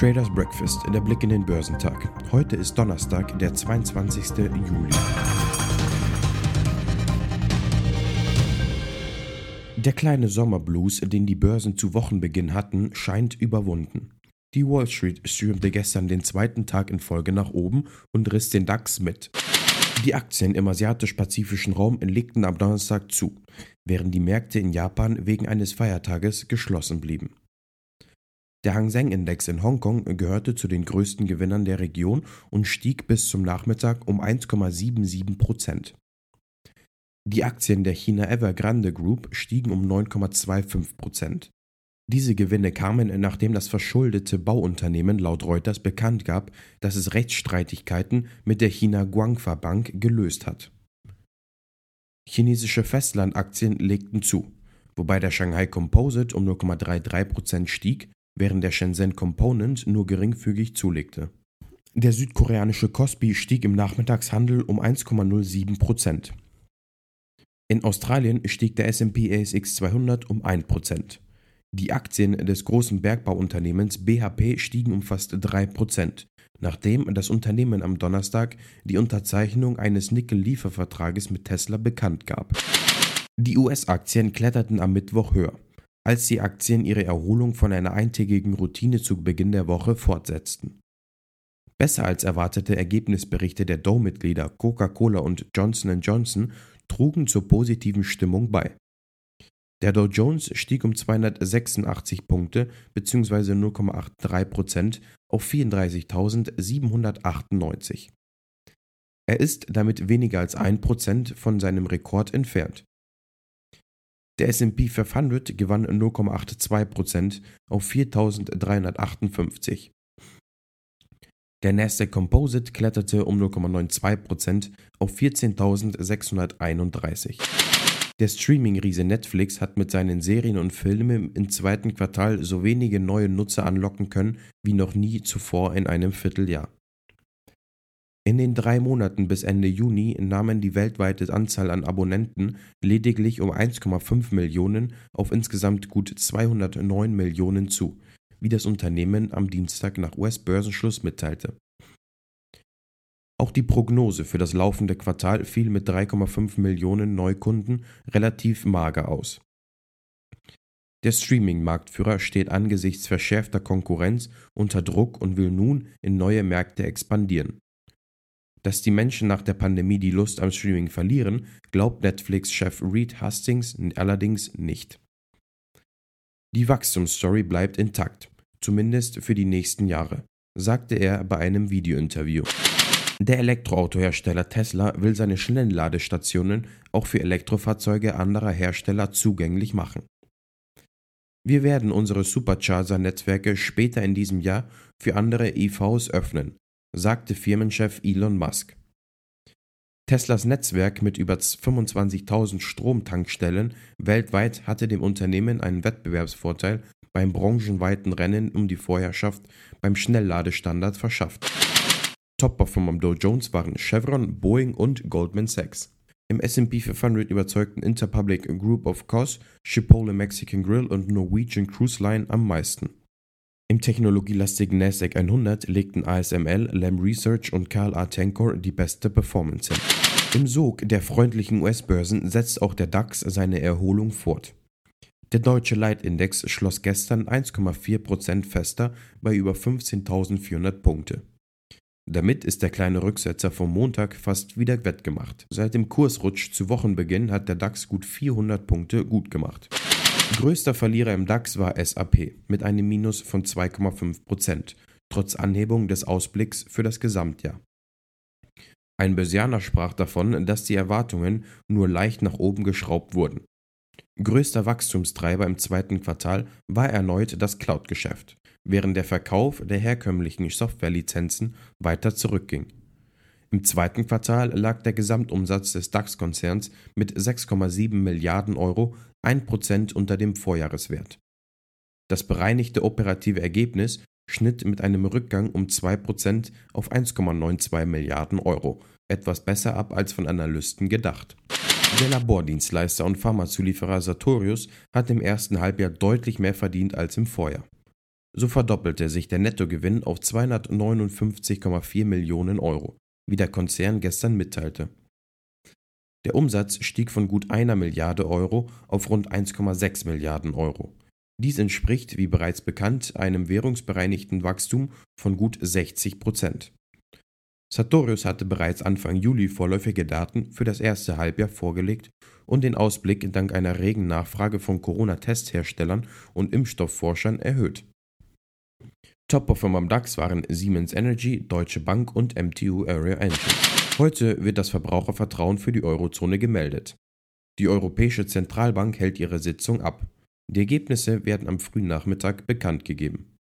Traders Breakfast, der Blick in den Börsentag. Heute ist Donnerstag, der 22. Juli. Der kleine Sommerblues, den die Börsen zu Wochenbeginn hatten, scheint überwunden. Die Wall Street stürmte gestern den zweiten Tag in Folge nach oben und riss den DAX mit. Die Aktien im asiatisch-pazifischen Raum legten am Donnerstag zu, während die Märkte in Japan wegen eines Feiertages geschlossen blieben. Der Hang Seng Index in Hongkong gehörte zu den größten Gewinnern der Region und stieg bis zum Nachmittag um 1,77 Prozent. Die Aktien der China Evergrande Group stiegen um 9,25 Prozent. Diese Gewinne kamen, nachdem das verschuldete Bauunternehmen laut Reuters bekannt gab, dass es Rechtsstreitigkeiten mit der China Guangfa Bank gelöst hat. Chinesische Festlandaktien legten zu, wobei der Shanghai Composite um 0,33 Prozent stieg während der Shenzhen Component nur geringfügig zulegte. Der südkoreanische Kospi stieg im Nachmittagshandel um 1,07 Prozent. In Australien stieg der S&P ASX 200 um 1 Prozent. Die Aktien des großen Bergbauunternehmens BHP stiegen um fast 3 Prozent, nachdem das Unternehmen am Donnerstag die Unterzeichnung eines Nickel-Liefervertrages mit Tesla bekannt gab. Die US-Aktien kletterten am Mittwoch höher als die Aktien ihre Erholung von einer eintägigen Routine zu Beginn der Woche fortsetzten. Besser als erwartete Ergebnisberichte der Dow-Mitglieder Coca-Cola und Johnson Johnson trugen zur positiven Stimmung bei. Der Dow Jones stieg um 286 Punkte bzw. 0,83% auf 34.798. Er ist damit weniger als 1% von seinem Rekord entfernt. Der S&P 500 gewann 0,82% auf 4.358. Der Nasdaq Composite kletterte um 0,92% auf 14.631. Der Streaming-Riese Netflix hat mit seinen Serien und Filmen im zweiten Quartal so wenige neue Nutzer anlocken können wie noch nie zuvor in einem Vierteljahr. In den drei Monaten bis Ende Juni nahmen die weltweite Anzahl an Abonnenten lediglich um 1,5 Millionen auf insgesamt gut 209 Millionen zu, wie das Unternehmen am Dienstag nach US-Börsenschluss mitteilte. Auch die Prognose für das laufende Quartal fiel mit 3,5 Millionen Neukunden relativ mager aus. Der Streaming-Marktführer steht angesichts verschärfter Konkurrenz unter Druck und will nun in neue Märkte expandieren. Dass die Menschen nach der Pandemie die Lust am Streaming verlieren, glaubt Netflix-Chef Reed Hastings allerdings nicht. Die Wachstumsstory bleibt intakt, zumindest für die nächsten Jahre, sagte er bei einem Videointerview. Der Elektroautohersteller Tesla will seine Schnellladestationen auch für Elektrofahrzeuge anderer Hersteller zugänglich machen. Wir werden unsere Supercharger-Netzwerke später in diesem Jahr für andere EVs öffnen, sagte Firmenchef Elon Musk. Teslas Netzwerk mit über 25.000 Stromtankstellen weltweit hatte dem Unternehmen einen Wettbewerbsvorteil beim branchenweiten Rennen um die Vorherrschaft beim Schnellladestandard verschafft. Top-Performer am Dow Jones waren Chevron, Boeing und Goldman Sachs. Im S&P 500 überzeugten Interpublic Group of Cos, Chipotle Mexican Grill und Norwegian Cruise Line am meisten. Im technologielastigen Nasdaq 100 legten ASML, Lam Research und Carl A. Tencor die beste Performance hin. Im Sog der freundlichen US-Börsen setzt auch der DAX seine Erholung fort. Der deutsche Leitindex schloss gestern 1,4% fester bei über 15.400 Punkte. Damit ist der kleine Rücksetzer vom Montag fast wieder wettgemacht. Seit dem Kursrutsch zu Wochenbeginn hat der DAX gut 400 Punkte gut gemacht. Größter Verlierer im DAX war SAP mit einem Minus von 2,5% trotz Anhebung des Ausblicks für das Gesamtjahr. Ein Börsianer sprach davon, dass die Erwartungen nur leicht nach oben geschraubt wurden. Größter Wachstumstreiber im zweiten Quartal war erneut das Cloud-Geschäft, während der Verkauf der herkömmlichen Softwarelizenzen weiter zurückging. Im zweiten Quartal lag der Gesamtumsatz des DAX-Konzerns mit 6,7 Milliarden Euro 1% unter dem Vorjahreswert. Das bereinigte operative Ergebnis schnitt mit einem Rückgang um 2% auf 1,92 Milliarden Euro, etwas besser ab als von Analysten gedacht. Der Labordienstleister und Pharmazulieferer Sartorius hat im ersten Halbjahr deutlich mehr verdient als im Vorjahr. So verdoppelte sich der Nettogewinn auf 259,4 Millionen Euro, wie der Konzern gestern mitteilte. Der Umsatz stieg von gut einer Milliarde Euro auf rund 1,6 Milliarden Euro. Dies entspricht, wie bereits bekannt, einem währungsbereinigten Wachstum von gut 60 Prozent. Sartorius hatte bereits Anfang Juli vorläufige Daten für das erste Halbjahr vorgelegt und den Ausblick dank einer regen Nachfrage von Corona-Testherstellern und Impfstoffforschern erhöht. Top-Performer am DAX waren Siemens Energy, Deutsche Bank und MTU Area Engine. Heute wird das Verbrauchervertrauen für die Eurozone gemeldet. Die Europäische Zentralbank hält ihre Sitzung ab. Die Ergebnisse werden am frühen Nachmittag bekannt gegeben.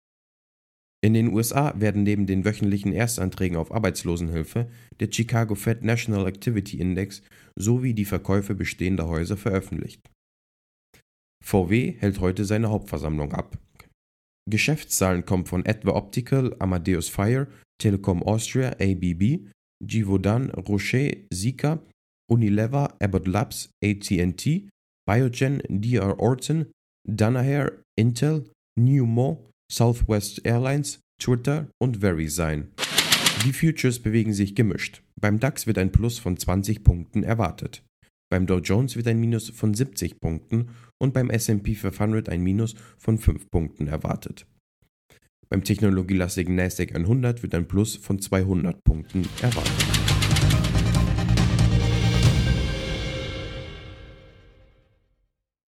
In den USA werden neben den wöchentlichen Erstanträgen auf Arbeitslosenhilfe der Chicago Fed National Activity Index sowie die Verkäufe bestehender Häuser veröffentlicht. VW hält heute seine Hauptversammlung ab. Geschäftszahlen kommen von Adva Optical, Amadeus Fire, Telekom Austria, ABB, Givaudan, Rocher, Zika, Unilever, Abbott Labs, AT&T, Biogen, DR Orton, Danaher, Intel, Newmont, Southwest Airlines, Twitter und VeriSign. Die Futures bewegen sich gemischt. Beim DAX wird ein Plus von 20 Punkten erwartet. Beim Dow Jones wird ein Minus von 70 Punkten und beim SP 500 ein Minus von 5 Punkten erwartet. Beim technologielastigen NASDAQ 100 wird ein Plus von 200 Punkten erwartet.